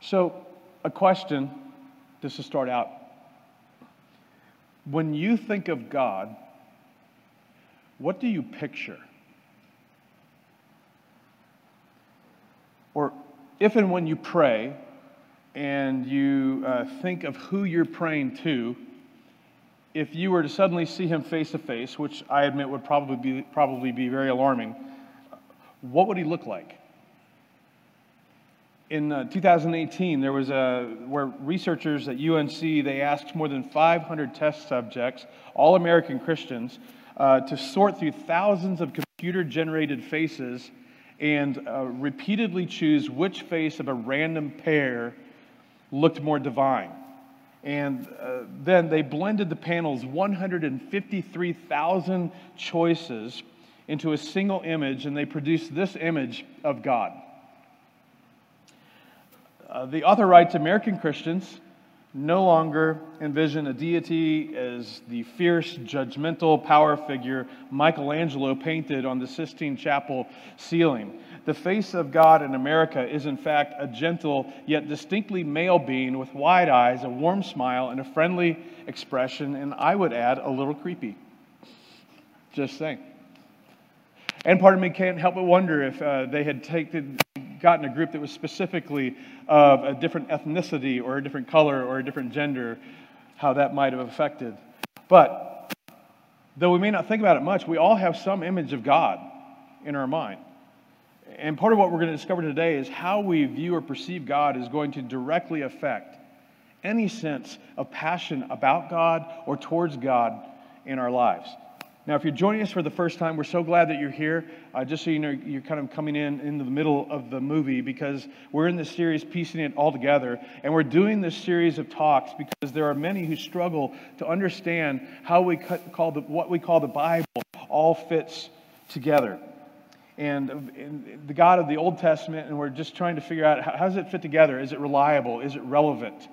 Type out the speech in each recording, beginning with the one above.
So, a question just to start out. When you think of God, what do you picture? Or if and when you pray and you uh, think of who you're praying to, if you were to suddenly see him face to face, which I admit would probably be, probably be very alarming, what would he look like? In uh, 2018, there was a where researchers at UNC they asked more than 500 test subjects, all American Christians, uh, to sort through thousands of computer-generated faces and uh, repeatedly choose which face of a random pair looked more divine. And uh, then they blended the panel's 153,000 choices into a single image, and they produced this image of God. Uh, the author writes American Christians no longer envision a deity as the fierce, judgmental power figure Michelangelo painted on the Sistine Chapel ceiling. The face of God in America is, in fact, a gentle yet distinctly male being with wide eyes, a warm smile, and a friendly expression, and I would add, a little creepy. Just saying. And part of me can't help but wonder if uh, they had taken, gotten a group that was specifically of a different ethnicity or a different color or a different gender, how that might have affected. But though we may not think about it much, we all have some image of God in our mind. And part of what we're going to discover today is how we view or perceive God is going to directly affect any sense of passion about God or towards God in our lives. Now, if you're joining us for the first time, we're so glad that you're here. Uh, just so you know, you're kind of coming in into the middle of the movie because we're in this series, piecing it all together. And we're doing this series of talks because there are many who struggle to understand how we call the, what we call the Bible all fits together. And, and the God of the Old Testament, and we're just trying to figure out how, how does it fit together? Is it reliable? Is it relevant?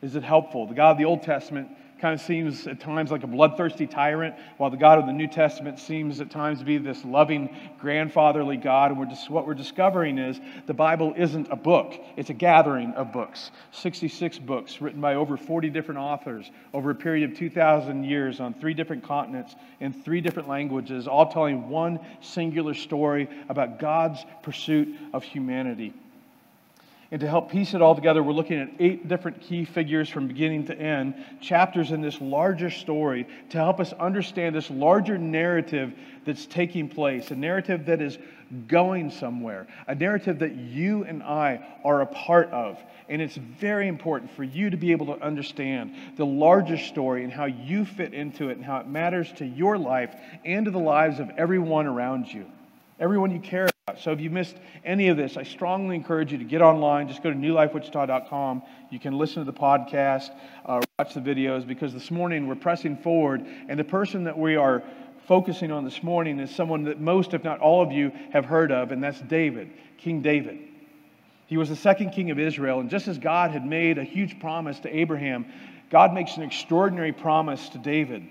Is it helpful? The God of the Old Testament kind of seems at times like a bloodthirsty tyrant, while the God of the New Testament seems at times to be this loving, grandfatherly God. And we're just, what we're discovering is the Bible isn't a book, it's a gathering of books 66 books written by over 40 different authors over a period of 2,000 years on three different continents in three different languages, all telling one singular story about God's pursuit of humanity. And to help piece it all together, we're looking at eight different key figures from beginning to end, chapters in this larger story to help us understand this larger narrative that's taking place, a narrative that is going somewhere, a narrative that you and I are a part of. And it's very important for you to be able to understand the larger story and how you fit into it and how it matters to your life and to the lives of everyone around you, everyone you care so if you missed any of this, I strongly encourage you to get online. Just go to newlifewichita.com. You can listen to the podcast, uh, watch the videos, because this morning we're pressing forward, and the person that we are focusing on this morning is someone that most, if not all of you, have heard of, and that's David, King David. He was the second king of Israel, and just as God had made a huge promise to Abraham, God makes an extraordinary promise to David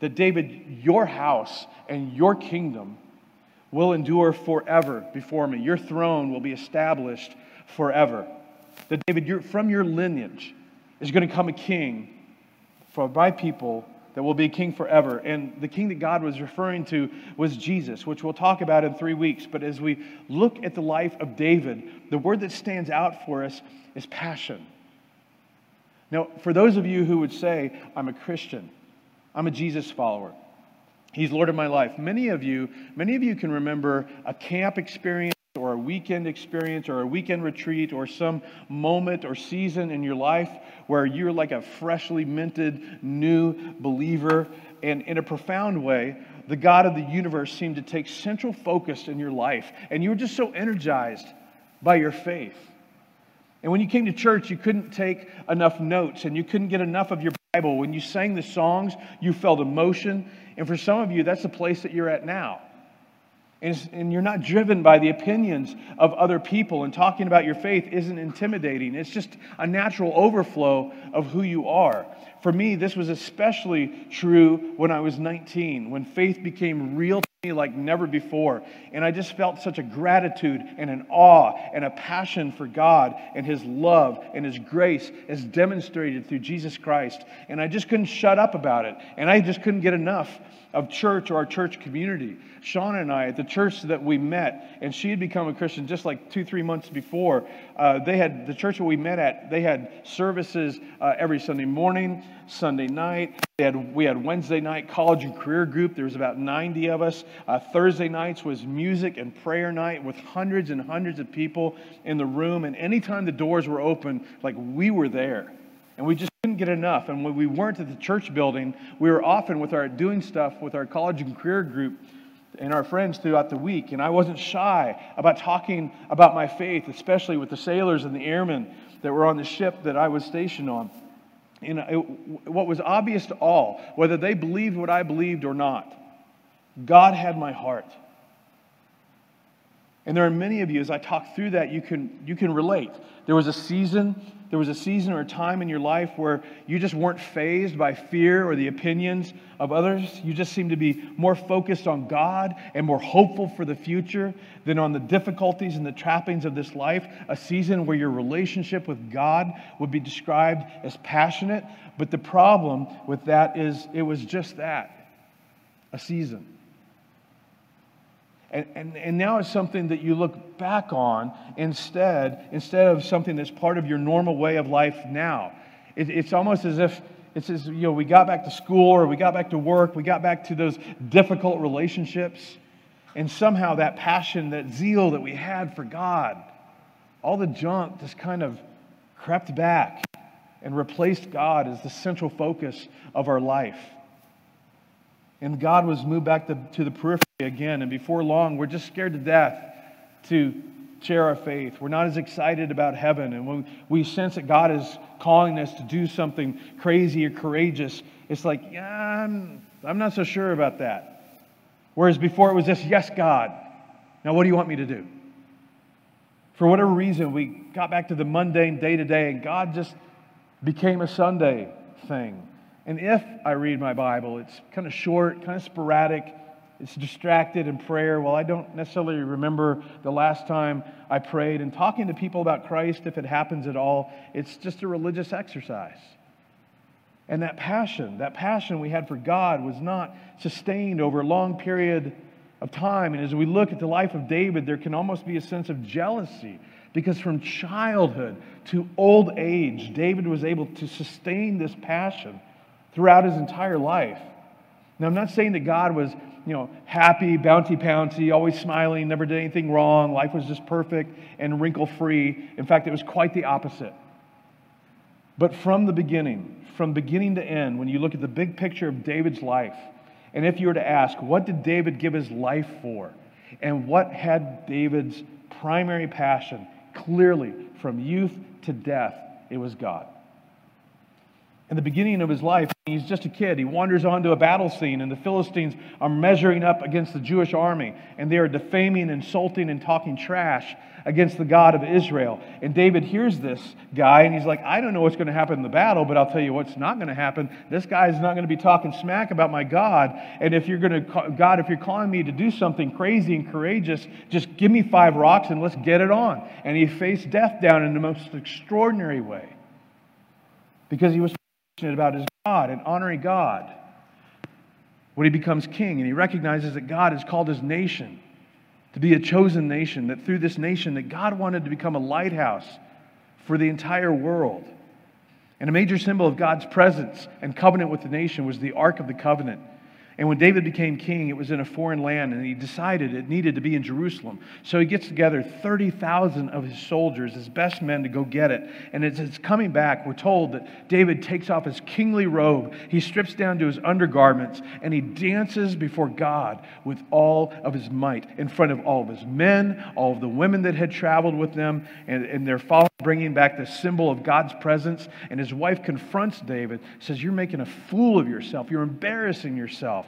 that David, your house and your kingdom will endure forever before me. Your throne will be established forever. That David, from your lineage is going to come a king for my people that will be king forever. And the king that God was referring to was Jesus, which we'll talk about in three weeks. But as we look at the life of David, the word that stands out for us is passion. Now, for those of you who would say, I'm a Christian, I'm a Jesus follower, He's Lord of my life. Many of you, many of you can remember a camp experience or a weekend experience or a weekend retreat or some moment or season in your life where you're like a freshly minted new believer. And in a profound way, the God of the universe seemed to take central focus in your life. And you were just so energized by your faith. And when you came to church, you couldn't take enough notes and you couldn't get enough of your Bible. When you sang the songs, you felt emotion and for some of you, that's the place that you're at now. And, and, you're not driven by the opinions of other people, and talking about your faith isn't intimidating. It's just a natural overflow of who you are. For me, this was especially true when I was 19, when faith became real to me like never before. And I just felt such a gratitude and an awe and a passion for God and His love and His grace as demonstrated through Jesus Christ. And I just couldn't shut up about it. And I just couldn't get enough of church or our church community. Sean and I, at the church that we met, and she had become a Christian just like two, three months before, uh, they had the church that we met at, they had services uh, every Sunday morning, Sunday night. Had, we had Wednesday night college and career group. There was about 90 of us. Uh, Thursday nights was music and prayer night with hundreds and hundreds of people in the room. And anytime the doors were open, like we were there. And we just couldn't get enough. And when we weren't at the church building, we were often with our doing stuff with our college and career group and our friends throughout the week. And I wasn't shy about talking about my faith, especially with the sailors and the airmen that were on the ship that I was stationed on. And it, what was obvious to all, whether they believed what I believed or not, God had my heart. And there are many of you, as I talk through that, you can, you can relate. There was a season there was a season or a time in your life where you just weren't phased by fear or the opinions of others. You just seemed to be more focused on God and more hopeful for the future than on the difficulties and the trappings of this life. A season where your relationship with God would be described as passionate. But the problem with that is it was just that a season. And, and, and now it's something that you look back on instead, instead of something that's part of your normal way of life now. It, it's almost as if it's as, you know, we got back to school or we got back to work, we got back to those difficult relationships, and somehow that passion, that zeal that we had for God, all the junk just kind of crept back and replaced God as the central focus of our life. And God was moved back to, to the periphery again. And before long, we're just scared to death to share our faith. We're not as excited about heaven. And when we sense that God is calling us to do something crazy or courageous, it's like, yeah, I'm, I'm not so sure about that. Whereas before it was just, yes, God. Now, what do you want me to do? For whatever reason, we got back to the mundane day to day, and God just became a Sunday thing. And if I read my Bible, it's kind of short, kind of sporadic. It's distracted in prayer. Well, I don't necessarily remember the last time I prayed. And talking to people about Christ, if it happens at all, it's just a religious exercise. And that passion, that passion we had for God was not sustained over a long period of time. And as we look at the life of David, there can almost be a sense of jealousy because from childhood to old age, David was able to sustain this passion throughout his entire life. Now, I'm not saying that God was, you know, happy, bounty pouncy, always smiling, never did anything wrong, life was just perfect and wrinkle free. In fact, it was quite the opposite. But from the beginning, from beginning to end, when you look at the big picture of David's life, and if you were to ask, what did David give his life for? And what had David's primary passion? Clearly, from youth to death, it was God in the beginning of his life, he's just a kid. He wanders onto a battle scene, and the Philistines are measuring up against the Jewish army, and they are defaming, insulting, and talking trash against the God of Israel. And David hears this guy, and he's like, I don't know what's going to happen in the battle, but I'll tell you what's not going to happen. This guy is not going to be talking smack about my God. And if you're going to, God, if you're calling me to do something crazy and courageous, just give me five rocks and let's get it on. And he faced death down in the most extraordinary way because he was about his God and honoring God when he becomes king and he recognizes that God has called his nation to be a chosen nation, that through this nation that God wanted to become a lighthouse for the entire world. And a major symbol of God's presence and covenant with the nation was the Ark of the Covenant. And when David became king, it was in a foreign land, and he decided it needed to be in Jerusalem. So he gets together 30,000 of his soldiers, his best men, to go get it. And as it's coming back, we're told that David takes off his kingly robe, he strips down to his undergarments, and he dances before God with all of his might in front of all of his men, all of the women that had traveled with them, and, and they're following, bringing back the symbol of God's presence. And his wife confronts David, says, You're making a fool of yourself, you're embarrassing yourself.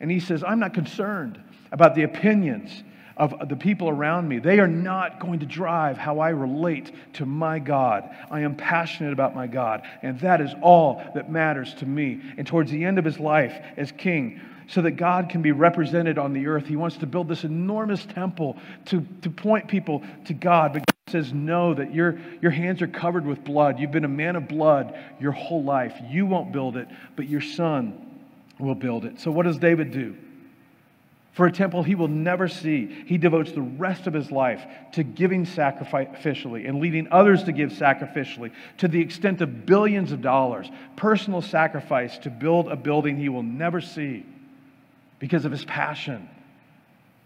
And he says, I'm not concerned about the opinions of the people around me. They are not going to drive how I relate to my God. I am passionate about my God, and that is all that matters to me. And towards the end of his life as king, so that God can be represented on the earth. He wants to build this enormous temple to, to point people to God. But God says, No, that your, your hands are covered with blood. You've been a man of blood your whole life. You won't build it, but your son will build it. So, what does David do? For a temple he will never see, he devotes the rest of his life to giving sacrificially and leading others to give sacrificially to the extent of billions of dollars, personal sacrifice to build a building he will never see because of his passion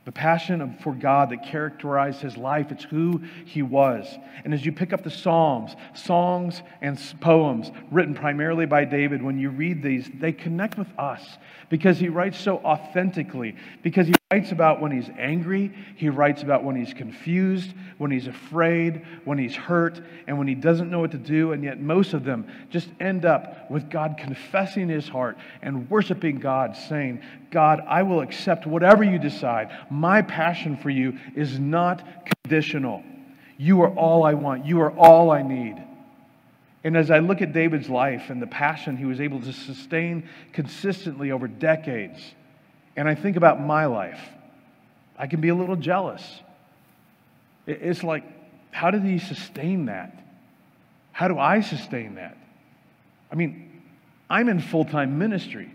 the passion for God that characterized his life. It's who he was. And as you pick up the Psalms, songs, and poems written primarily by David, when you read these, they connect with us because he writes so authentically, because he writes about when he's angry, he writes about when he's confused, when he's afraid, when he's hurt, and when he doesn't know what to do. And yet, most of them just end up with God confessing his heart and worshiping God, saying, God, I will accept whatever you decide. My passion for you is not conditional. You are all I want, you are all I need. And as I look at David's life and the passion he was able to sustain consistently over decades, and I think about my life, I can be a little jealous. It's like, how did he sustain that? How do I sustain that? I mean, I'm in full time ministry.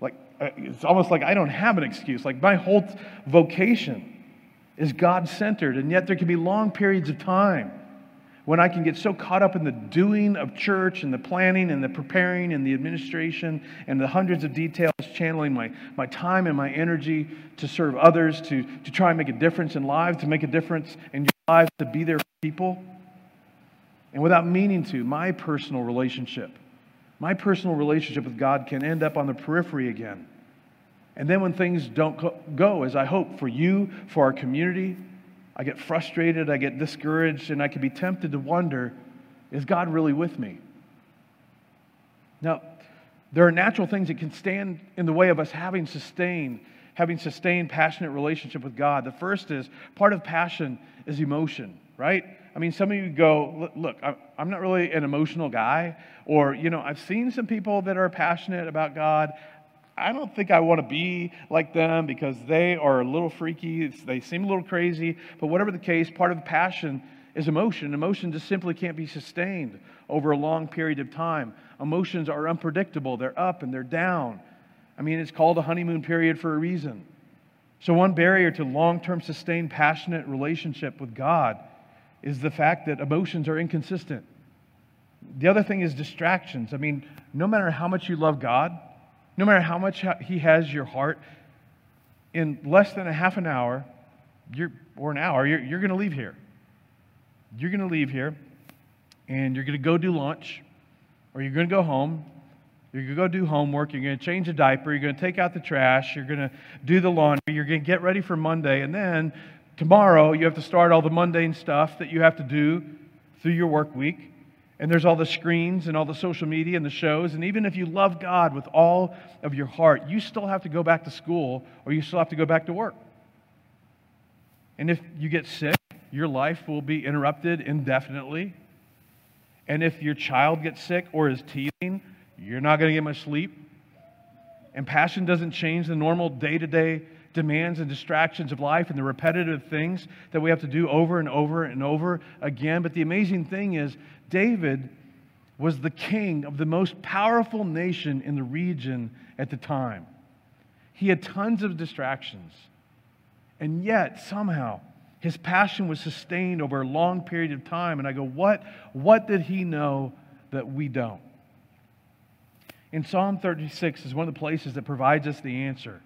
Like, uh, it's almost like I don't have an excuse. Like, my whole vocation is God centered, and yet there can be long periods of time when I can get so caught up in the doing of church and the planning and the preparing and the administration and the hundreds of details, channeling my, my time and my energy to serve others, to, to try and make a difference in lives, to make a difference in your lives, to be there for people. And without meaning to, my personal relationship, my personal relationship with God can end up on the periphery again. And then when things don't go as I hope for you, for our community, I get frustrated, I get discouraged, and I can be tempted to wonder is God really with me? Now, there are natural things that can stand in the way of us having sustained having sustained passionate relationship with God. The first is part of passion is emotion, right? I mean, some of you go, look, I'm not really an emotional guy, or, you know, I've seen some people that are passionate about God. I don't think I want to be like them because they are a little freaky. They seem a little crazy. But whatever the case, part of the passion is emotion. Emotion just simply can't be sustained over a long period of time. Emotions are unpredictable, they're up and they're down. I mean, it's called a honeymoon period for a reason. So, one barrier to long term sustained, passionate relationship with God is the fact that emotions are inconsistent. The other thing is distractions. I mean, no matter how much you love God, no matter how much He has your heart, in less than a half an hour you're, or an hour, you're, you're going to leave here. You're going to leave here and you're going to go do lunch or you're going to go home. You're going to go do homework. You're going to change a diaper. You're going to take out the trash. You're going to do the laundry. You're going to get ready for Monday. And then tomorrow, you have to start all the mundane stuff that you have to do through your work week and there's all the screens and all the social media and the shows. And even if you love God with all of your heart, you still have to go back to school or you still have to go back to work. And if you get sick, your life will be interrupted indefinitely. And if your child gets sick or is teething, you're not going to get much sleep. And passion doesn't change the normal day to day demands and distractions of life and the repetitive things that we have to do over and over and over again. But the amazing thing is, David was the king of the most powerful nation in the region at the time. He had tons of distractions. And yet, somehow, his passion was sustained over a long period of time. And I go, what, what did he know that we don't? In Psalm 36 is one of the places that provides us the answer.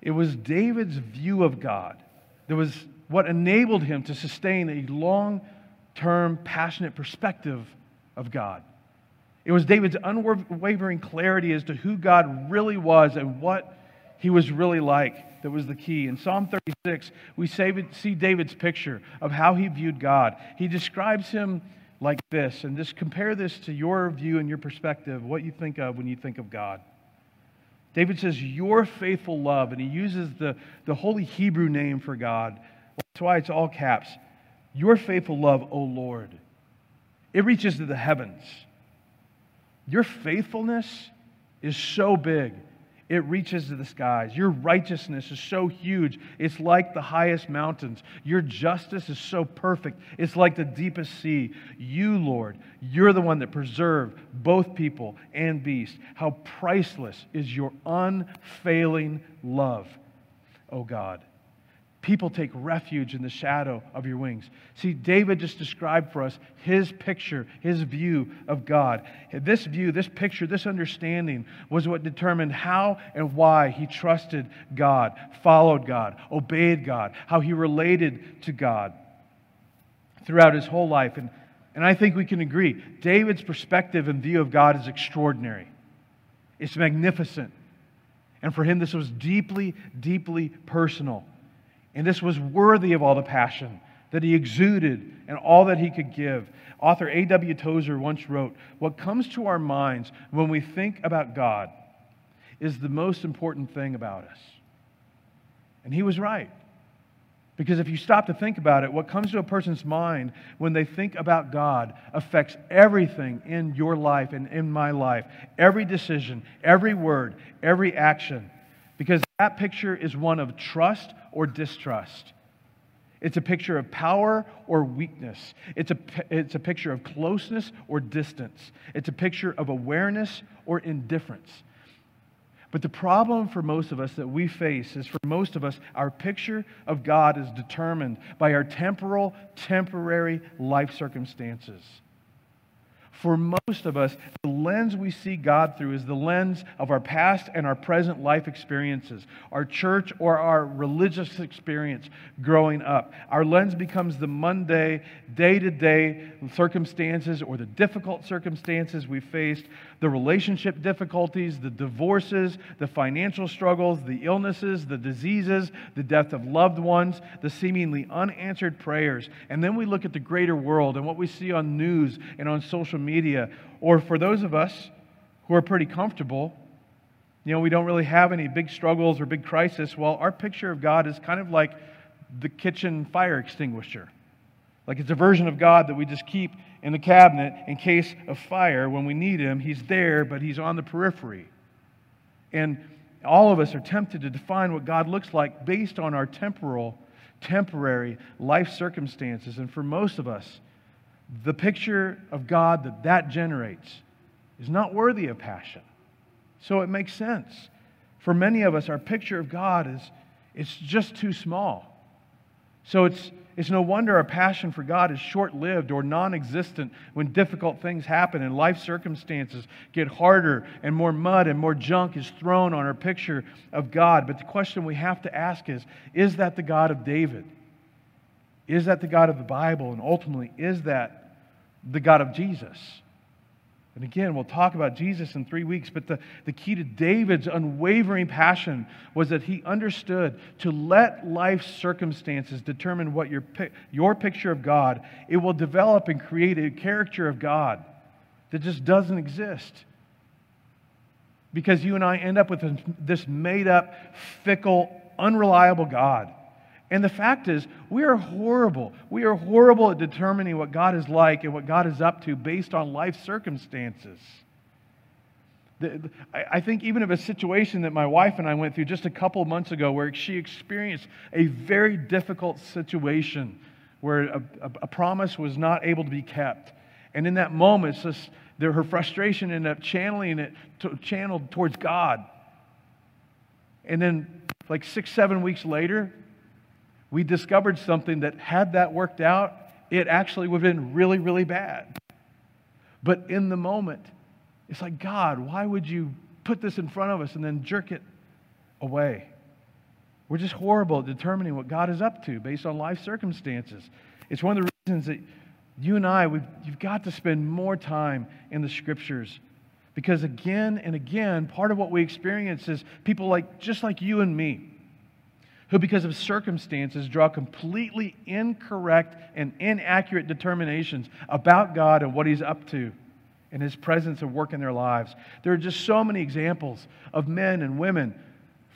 It was David's view of God that was what enabled him to sustain a long term, passionate perspective of God. It was David's unwavering clarity as to who God really was and what he was really like that was the key. In Psalm 36, we see David's picture of how he viewed God. He describes him like this, and just compare this to your view and your perspective, what you think of when you think of God. David says, Your faithful love, and he uses the, the holy Hebrew name for God. That's why it's all caps. Your faithful love, O Lord, it reaches to the heavens. Your faithfulness is so big, it reaches to the skies. Your righteousness is so huge, it's like the highest mountains. Your justice is so perfect, it's like the deepest sea. You, Lord, you're the one that preserved both people and beast. How priceless is your unfailing love, O God. People take refuge in the shadow of your wings. See, David just described for us his picture, his view of God. This view, this picture, this understanding was what determined how and why he trusted God, followed God, obeyed God, how he related to God throughout his whole life. And, and I think we can agree David's perspective and view of God is extraordinary, it's magnificent. And for him, this was deeply, deeply personal. And this was worthy of all the passion that he exuded and all that he could give. Author A.W. Tozer once wrote What comes to our minds when we think about God is the most important thing about us. And he was right. Because if you stop to think about it, what comes to a person's mind when they think about God affects everything in your life and in my life. Every decision, every word, every action. Because that picture is one of trust or distrust. It's a picture of power or weakness. It's a, it's a picture of closeness or distance. It's a picture of awareness or indifference. But the problem for most of us that we face is for most of us, our picture of God is determined by our temporal, temporary life circumstances. For most of us, the lens we see God through is the lens of our past and our present life experiences, our church or our religious experience growing up. Our lens becomes the Monday, day to day circumstances or the difficult circumstances we faced, the relationship difficulties, the divorces, the financial struggles, the illnesses, the diseases, the death of loved ones, the seemingly unanswered prayers. And then we look at the greater world and what we see on news and on social media. Or for those of us who are pretty comfortable, you know, we don't really have any big struggles or big crisis. Well, our picture of God is kind of like the kitchen fire extinguisher. Like it's a version of God that we just keep in the cabinet in case of fire when we need him. He's there, but he's on the periphery. And all of us are tempted to define what God looks like based on our temporal, temporary life circumstances. And for most of us, the picture of God that that generates is not worthy of passion. So it makes sense. For many of us, our picture of God is it's just too small. So it's it's no wonder our passion for God is short lived or non existent when difficult things happen and life circumstances get harder and more mud and more junk is thrown on our picture of God. But the question we have to ask is is that the God of David? Is that the God of the Bible? And ultimately, is that the God of Jesus? And again, we'll talk about Jesus in three weeks, but the, the key to David's unwavering passion was that he understood to let life's circumstances determine what your, your picture of God, it will develop and create a character of God that just doesn't exist. Because you and I end up with this made up, fickle, unreliable God and the fact is, we are horrible. We are horrible at determining what God is like and what God is up to based on life circumstances. I think even of a situation that my wife and I went through just a couple months ago where she experienced a very difficult situation where a, a, a promise was not able to be kept. And in that moment, just, her frustration ended up channeling it to, channeled towards God. And then, like six, seven weeks later, we discovered something that, had that worked out, it actually would have been really, really bad. But in the moment, it's like, God, why would you put this in front of us and then jerk it away? We're just horrible at determining what God is up to based on life circumstances. It's one of the reasons that you and I, you've got to spend more time in the scriptures. Because again and again, part of what we experience is people like, just like you and me, who, because of circumstances, draw completely incorrect and inaccurate determinations about God and what He's up to and His presence and work in their lives. There are just so many examples of men and women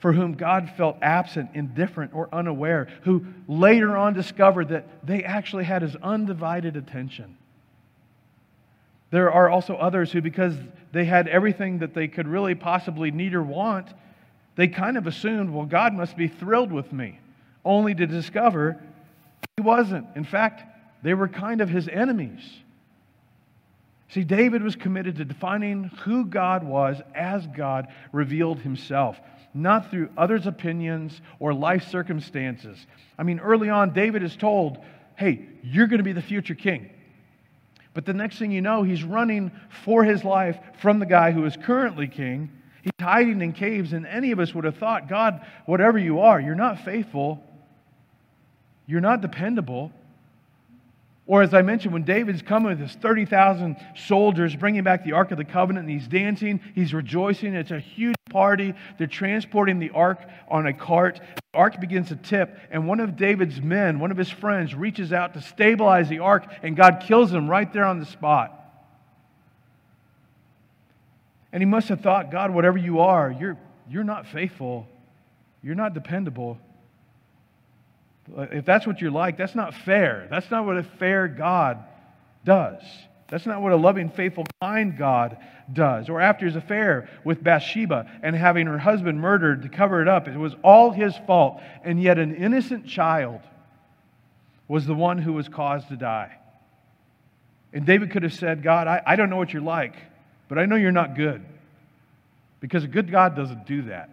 for whom God felt absent, indifferent, or unaware, who later on discovered that they actually had His undivided attention. There are also others who, because they had everything that they could really possibly need or want, they kind of assumed, well, God must be thrilled with me, only to discover he wasn't. In fact, they were kind of his enemies. See, David was committed to defining who God was as God revealed himself, not through others' opinions or life circumstances. I mean, early on, David is told, hey, you're going to be the future king. But the next thing you know, he's running for his life from the guy who is currently king. He's hiding in caves, and any of us would have thought, God, whatever you are, you're not faithful, you're not dependable. Or, as I mentioned, when David's coming with his 30,000 soldiers bringing back the Ark of the Covenant, and he's dancing, he's rejoicing. It's a huge party. They're transporting the Ark on a cart. The Ark begins to tip, and one of David's men, one of his friends, reaches out to stabilize the Ark, and God kills him right there on the spot. And he must have thought, God, whatever you are, you're, you're not faithful, you're not dependable. If that's what you're like, that's not fair. That's not what a fair God does. That's not what a loving, faithful, kind God does. Or after his affair with Bathsheba and having her husband murdered to cover it up, it was all his fault. And yet, an innocent child was the one who was caused to die. And David could have said, God, I, I don't know what you're like, but I know you're not good. Because a good God doesn't do that.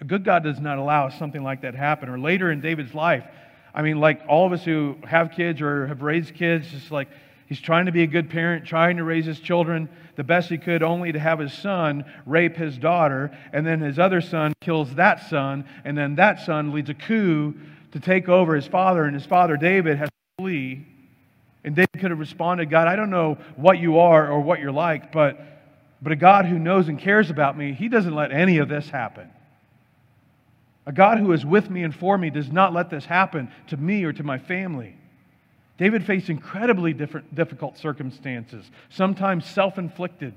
A good God does not allow something like that happen. Or later in David's life, I mean, like all of us who have kids or have raised kids, just like he's trying to be a good parent, trying to raise his children the best he could, only to have his son rape his daughter, and then his other son kills that son, and then that son leads a coup to take over his father, and his father David has to flee. And David could have responded, God, I don't know what you are or what you're like, but, but a God who knows and cares about me, he doesn't let any of this happen. A God who is with me and for me does not let this happen to me or to my family. David faced incredibly different, difficult circumstances, sometimes self inflicted.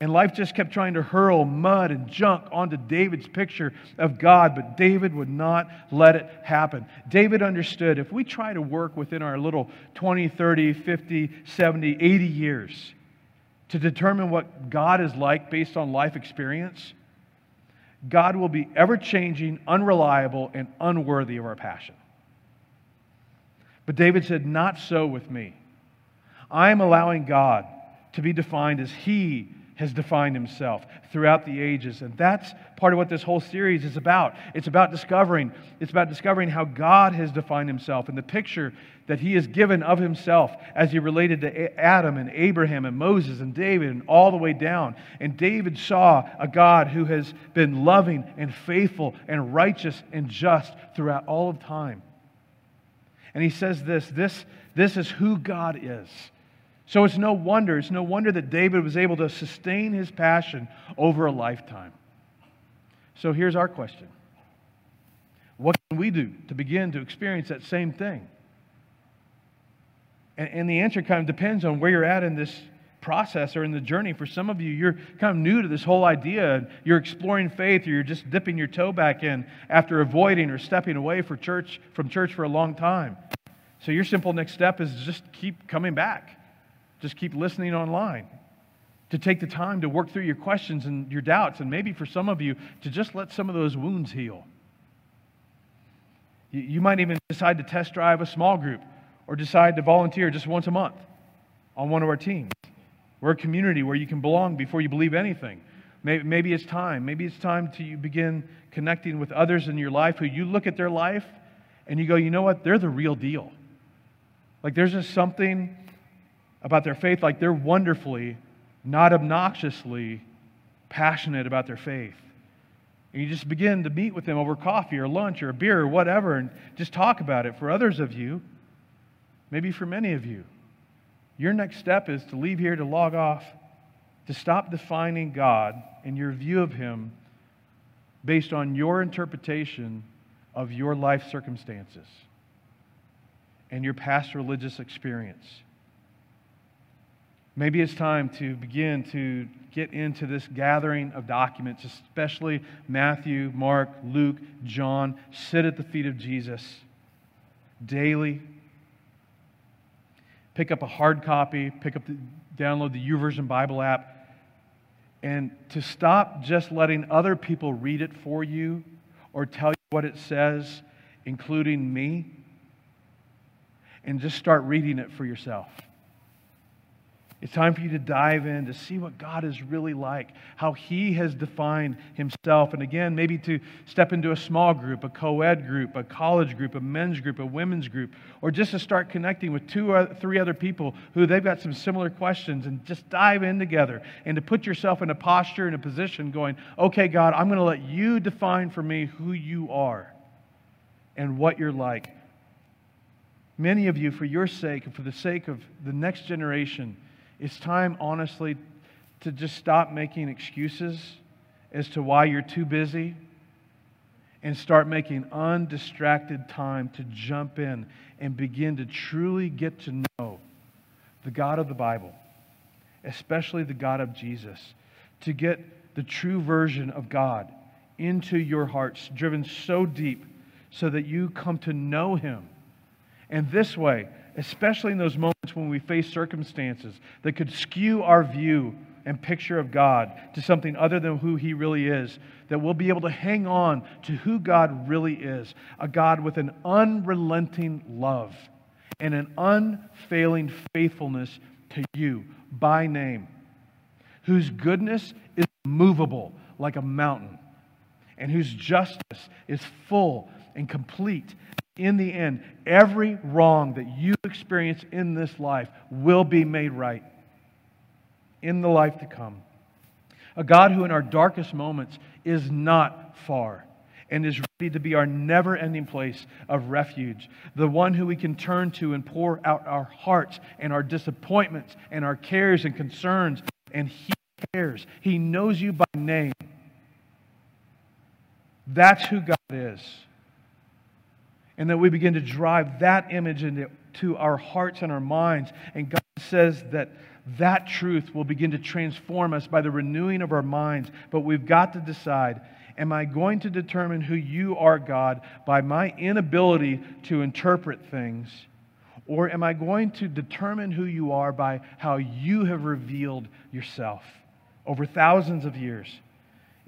And life just kept trying to hurl mud and junk onto David's picture of God, but David would not let it happen. David understood if we try to work within our little 20, 30, 50, 70, 80 years to determine what God is like based on life experience, God will be ever changing, unreliable, and unworthy of our passion. But David said, Not so with me. I am allowing God to be defined as He has defined himself throughout the ages. And that's part of what this whole series is about. It's about discovering, it's about discovering how God has defined himself and the picture that he has given of himself as he related to Adam and Abraham and Moses and David and all the way down. And David saw a God who has been loving and faithful and righteous and just throughout all of time. And he says this this, this is who God is. So it's no wonder, it's no wonder that David was able to sustain his passion over a lifetime. So here's our question What can we do to begin to experience that same thing? And, and the answer kind of depends on where you're at in this process or in the journey. For some of you, you're kind of new to this whole idea. You're exploring faith, or you're just dipping your toe back in after avoiding or stepping away for church, from church for a long time. So your simple next step is just keep coming back. Just keep listening online. To take the time to work through your questions and your doubts, and maybe for some of you, to just let some of those wounds heal. You might even decide to test drive a small group or decide to volunteer just once a month on one of our teams. We're a community where you can belong before you believe anything. Maybe it's time. Maybe it's time to begin connecting with others in your life who you look at their life and you go, you know what? They're the real deal. Like there's just something about their faith like they're wonderfully, not obnoxiously passionate about their faith. And you just begin to meet with them over coffee or lunch or a beer or whatever and just talk about it. For others of you, maybe for many of you, your next step is to leave here to log off, to stop defining God and your view of Him based on your interpretation of your life circumstances and your past religious experience. Maybe it's time to begin to get into this gathering of documents, especially Matthew, Mark, Luke, John. Sit at the feet of Jesus daily. Pick up a hard copy, pick up the, download the YouVersion Bible app. and to stop just letting other people read it for you or tell you what it says, including me, and just start reading it for yourself. It's time for you to dive in to see what God is really like, how He has defined Himself. And again, maybe to step into a small group, a co ed group, a college group, a men's group, a women's group, or just to start connecting with two or three other people who they've got some similar questions and just dive in together and to put yourself in a posture, in a position going, okay, God, I'm going to let you define for me who you are and what you're like. Many of you, for your sake and for the sake of the next generation, it's time, honestly, to just stop making excuses as to why you're too busy and start making undistracted time to jump in and begin to truly get to know the God of the Bible, especially the God of Jesus, to get the true version of God into your hearts, driven so deep so that you come to know Him. And this way, especially in those moments when we face circumstances that could skew our view and picture of God to something other than who He really is, that we'll be able to hang on to who God really is a God with an unrelenting love and an unfailing faithfulness to you by name, whose goodness is movable like a mountain, and whose justice is full and complete in the end, every wrong that you experience in this life will be made right in the life to come. A God who, in our darkest moments, is not far and is ready to be our never ending place of refuge. The one who we can turn to and pour out our hearts and our disappointments and our cares and concerns. And He cares. He knows you by name. That's who God is and that we begin to drive that image into our hearts and our minds. And God says that that truth will begin to transform us by the renewing of our minds. But we've got to decide am I going to determine who you are, God, by my inability to interpret things? Or am I going to determine who you are by how you have revealed yourself over thousands of years?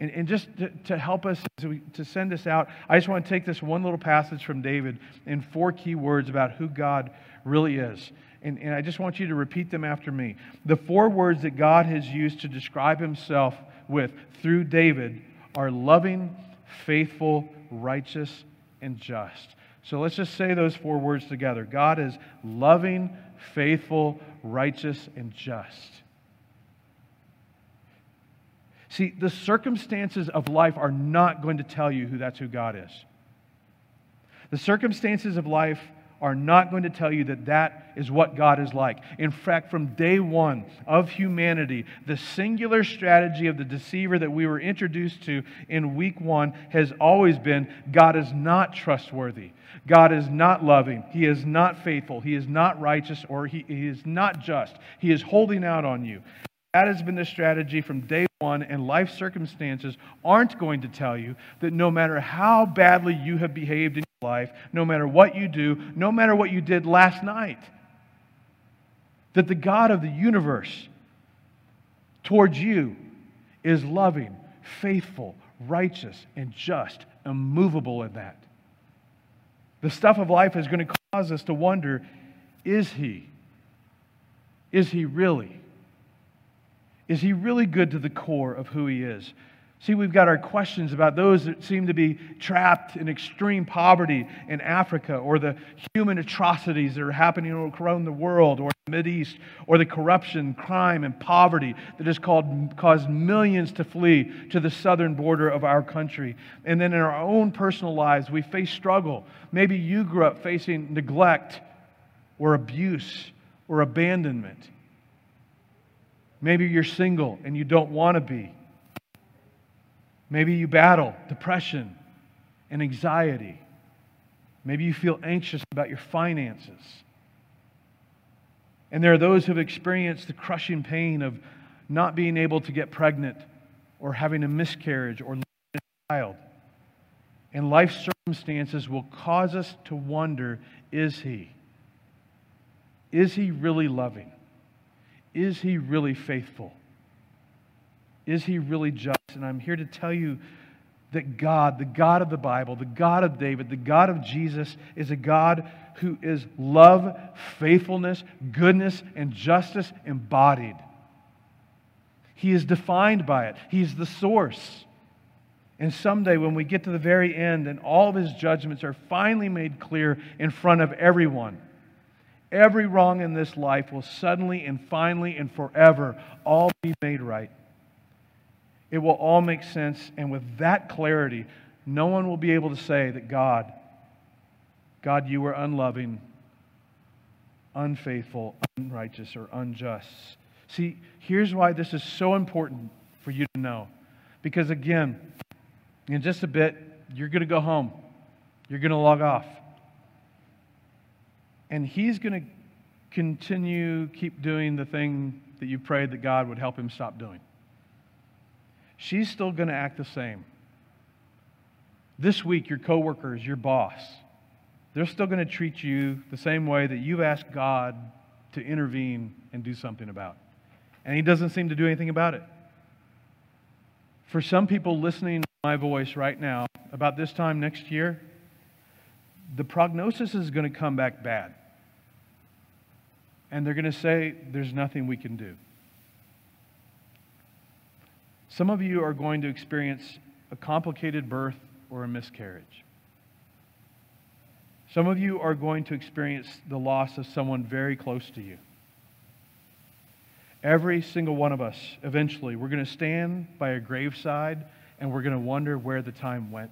And, and just to, to help us, we, to send us out, I just want to take this one little passage from David in four key words about who God really is. And, and I just want you to repeat them after me. The four words that God has used to describe himself with through David are loving, faithful, righteous, and just. So let's just say those four words together God is loving, faithful, righteous, and just. See, the circumstances of life are not going to tell you who that's who God is. The circumstances of life are not going to tell you that that is what God is like. In fact, from day one of humanity, the singular strategy of the deceiver that we were introduced to in week one has always been God is not trustworthy. God is not loving. He is not faithful. He is not righteous, or he, he is not just. He is holding out on you. That has been the strategy from day one, and life circumstances aren't going to tell you that no matter how badly you have behaved in your life, no matter what you do, no matter what you did last night, that the God of the universe towards you is loving, faithful, righteous, and just, immovable in that. The stuff of life is going to cause us to wonder is He? Is He really? Is he really good to the core of who he is? See, we've got our questions about those that seem to be trapped in extreme poverty in Africa, or the human atrocities that are happening around the world, or the East, or the corruption, crime, and poverty that has caused millions to flee to the southern border of our country. And then in our own personal lives, we face struggle. Maybe you grew up facing neglect, or abuse, or abandonment. Maybe you're single and you don't want to be. Maybe you battle depression and anxiety. Maybe you feel anxious about your finances. And there are those who have experienced the crushing pain of not being able to get pregnant or having a miscarriage or losing a child. And life circumstances will cause us to wonder is he? Is he really loving? Is he really faithful? Is he really just? And I'm here to tell you that God, the God of the Bible, the God of David, the God of Jesus, is a God who is love, faithfulness, goodness, and justice embodied. He is defined by it, He's the source. And someday, when we get to the very end and all of His judgments are finally made clear in front of everyone, every wrong in this life will suddenly and finally and forever all be made right. It will all make sense. And with that clarity, no one will be able to say that God, God, you were unloving, unfaithful, unrighteous, or unjust. See, here's why this is so important for you to know. Because again, in just a bit, you're going to go home. You're going to log off. And he's going to continue, keep doing the thing that you prayed that God would help him stop doing she's still going to act the same. This week, your coworkers, your boss, they're still going to treat you the same way that you've asked God to intervene and do something about. And He doesn't seem to do anything about it. For some people listening to my voice right now, about this time next year, the prognosis is going to come back bad. And they're going to say, There's nothing we can do. Some of you are going to experience a complicated birth or a miscarriage. Some of you are going to experience the loss of someone very close to you. Every single one of us, eventually, we're going to stand by a graveside and we're going to wonder where the time went.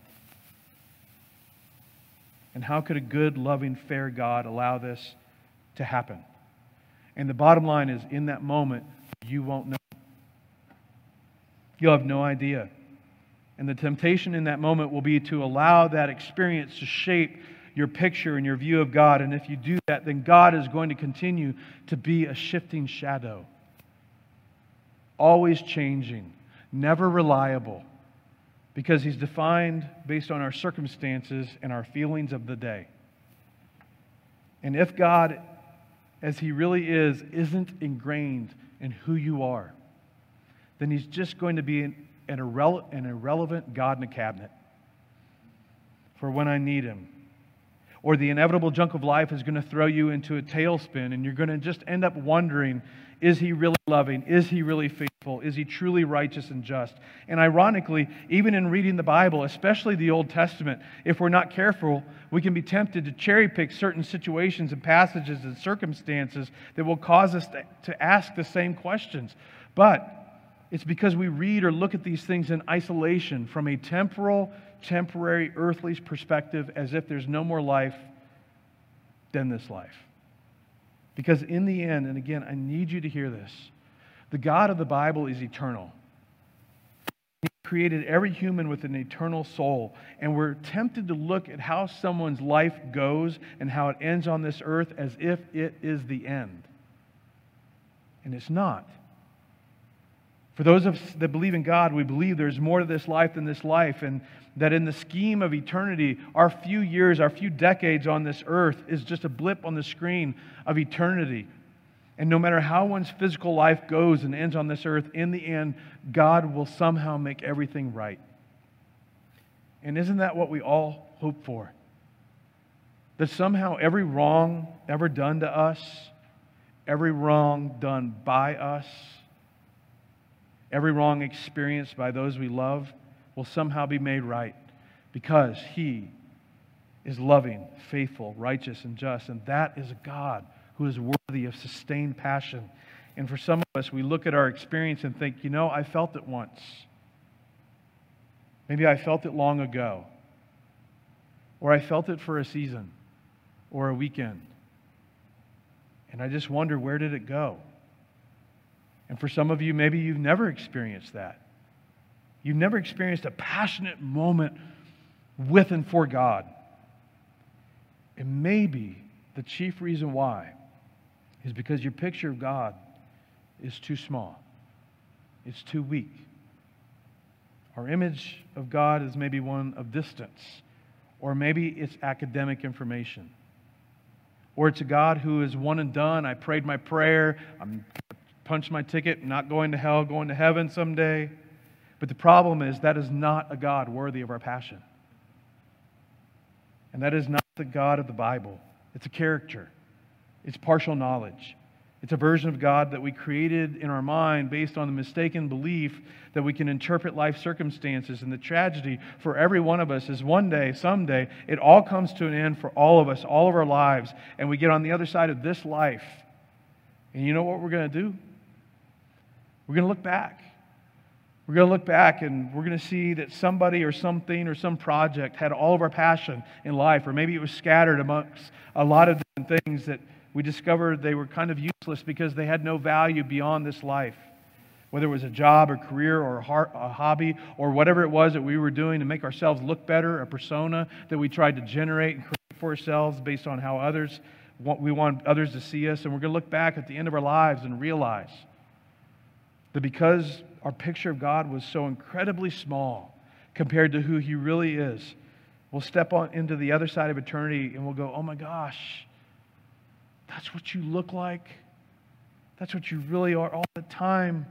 And how could a good, loving, fair God allow this to happen? And the bottom line is, in that moment, you won't know. You'll have no idea. And the temptation in that moment will be to allow that experience to shape your picture and your view of God. And if you do that, then God is going to continue to be a shifting shadow, always changing, never reliable, because He's defined based on our circumstances and our feelings of the day. And if God, as He really is, isn't ingrained in who you are, then he's just going to be an, an, irrele- an irrelevant God in a cabinet for when I need him. Or the inevitable junk of life is going to throw you into a tailspin, and you're going to just end up wondering is he really loving? Is he really faithful? Is he truly righteous and just? And ironically, even in reading the Bible, especially the Old Testament, if we're not careful, we can be tempted to cherry pick certain situations and passages and circumstances that will cause us to, to ask the same questions. But it's because we read or look at these things in isolation from a temporal, temporary, earthly perspective as if there's no more life than this life. Because in the end, and again, I need you to hear this the God of the Bible is eternal. He created every human with an eternal soul. And we're tempted to look at how someone's life goes and how it ends on this earth as if it is the end. And it's not. For those of us that believe in God, we believe there's more to this life than this life, and that in the scheme of eternity, our few years, our few decades on this earth is just a blip on the screen of eternity. And no matter how one's physical life goes and ends on this earth, in the end, God will somehow make everything right. And isn't that what we all hope for? That somehow every wrong ever done to us, every wrong done by us, Every wrong experienced by those we love will somehow be made right because He is loving, faithful, righteous, and just. And that is a God who is worthy of sustained passion. And for some of us, we look at our experience and think, you know, I felt it once. Maybe I felt it long ago. Or I felt it for a season or a weekend. And I just wonder, where did it go? And for some of you, maybe you've never experienced that. You've never experienced a passionate moment with and for God. And maybe the chief reason why is because your picture of God is too small, it's too weak. Our image of God is maybe one of distance, or maybe it's academic information. Or it's a God who is one and done. I prayed my prayer. I'm punched my ticket, not going to hell, going to heaven someday. But the problem is that is not a God worthy of our passion. And that is not the God of the Bible. It's a character, it's partial knowledge. It's a version of God that we created in our mind based on the mistaken belief that we can interpret life circumstances. And the tragedy for every one of us is one day, someday, it all comes to an end for all of us, all of our lives, and we get on the other side of this life. And you know what we're going to do? We're going to look back. We're going to look back and we're going to see that somebody or something or some project had all of our passion in life, or maybe it was scattered amongst a lot of different things that we discovered they were kind of useless because they had no value beyond this life. Whether it was a job or career or a hobby or whatever it was that we were doing to make ourselves look better, a persona that we tried to generate and create for ourselves based on how others want, we want others to see us. And we're going to look back at the end of our lives and realize that because our picture of God was so incredibly small compared to who He really is, we'll step on into the other side of eternity and we'll go, oh my gosh, that's what you look like. That's what you really are all the time.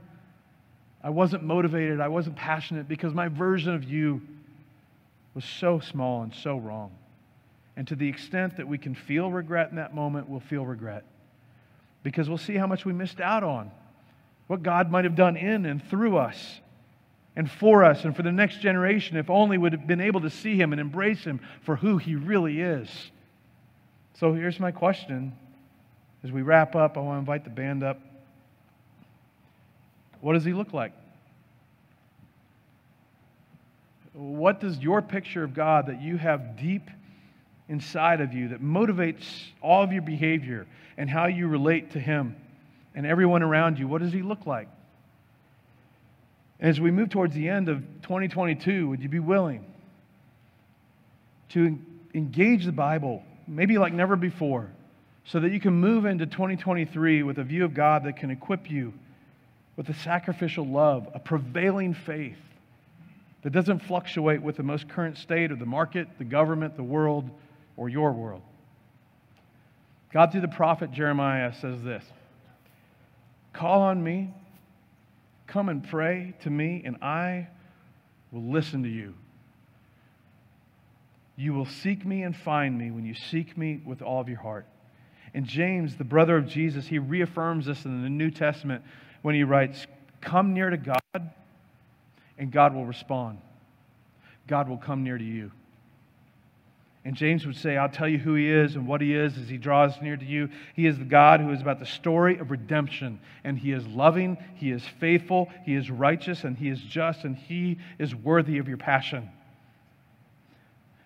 I wasn't motivated. I wasn't passionate because my version of you was so small and so wrong. And to the extent that we can feel regret in that moment, we'll feel regret because we'll see how much we missed out on, what God might have done in and through us and for us and for the next generation if only would have been able to see Him and embrace Him for who He really is. So here's my question as we wrap up, I want to invite the band up. What does he look like? What does your picture of God that you have deep inside of you that motivates all of your behavior and how you relate to him and everyone around you, what does he look like? As we move towards the end of 2022, would you be willing to engage the Bible, maybe like never before? So that you can move into 2023 with a view of God that can equip you with a sacrificial love, a prevailing faith that doesn't fluctuate with the most current state of the market, the government, the world, or your world. God, through the prophet Jeremiah, says this Call on me, come and pray to me, and I will listen to you. You will seek me and find me when you seek me with all of your heart. And James, the brother of Jesus, he reaffirms this in the New Testament when he writes, Come near to God, and God will respond. God will come near to you. And James would say, I'll tell you who he is and what he is as he draws near to you. He is the God who is about the story of redemption. And he is loving, he is faithful, he is righteous, and he is just, and he is worthy of your passion.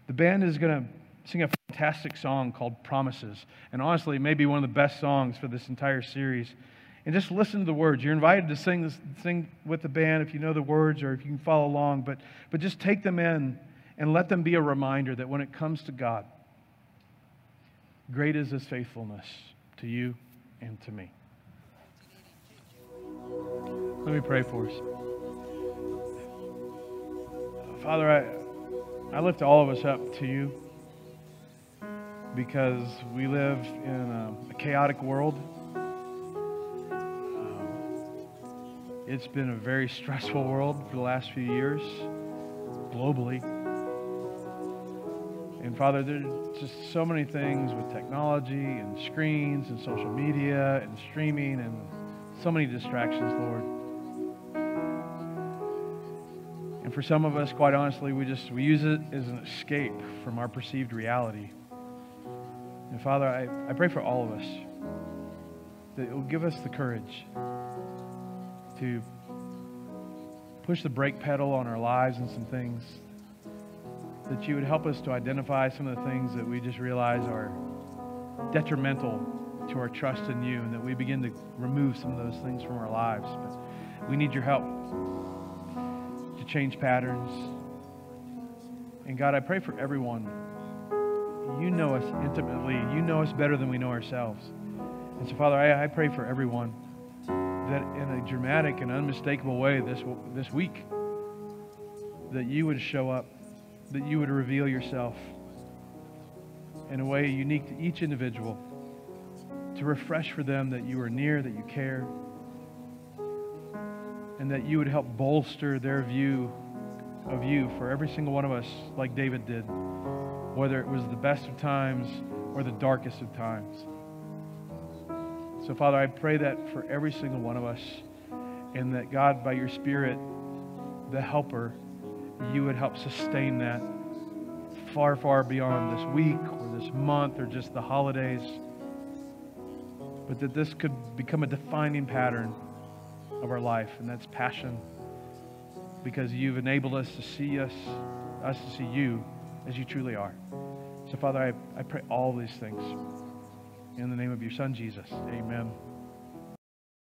The band is going to sing a fantastic song called Promises. And honestly, maybe one of the best songs for this entire series. And just listen to the words. You're invited to sing, this, sing with the band if you know the words or if you can follow along, but, but just take them in and let them be a reminder that when it comes to God, great is his faithfulness to you and to me. Let me pray for us. Father, I, I lift all of us up to you because we live in a, a chaotic world. Um, it's been a very stressful world for the last few years, globally. And Father, there's just so many things with technology and screens and social media and streaming and so many distractions, Lord. And for some of us, quite honestly, we just we use it as an escape from our perceived reality. And Father, I, I pray for all of us that it will give us the courage to push the brake pedal on our lives and some things. That you would help us to identify some of the things that we just realize are detrimental to our trust in you and that we begin to remove some of those things from our lives. But we need your help to change patterns. And God, I pray for everyone you know us intimately. You know us better than we know ourselves. And so, Father, I, I pray for everyone that in a dramatic and unmistakable way this, this week, that you would show up, that you would reveal yourself in a way unique to each individual, to refresh for them that you are near, that you care, and that you would help bolster their view of you for every single one of us, like David did, whether it was the best of times or the darkest of times. So, Father, I pray that for every single one of us, and that God, by your Spirit, the helper, you would help sustain that far, far beyond this week or this month or just the holidays. But that this could become a defining pattern of our life, and that's passion. Because you've enabled us to see us, us to see you as you truly are. So, Father, I, I pray all these things in the name of your Son, Jesus. Amen.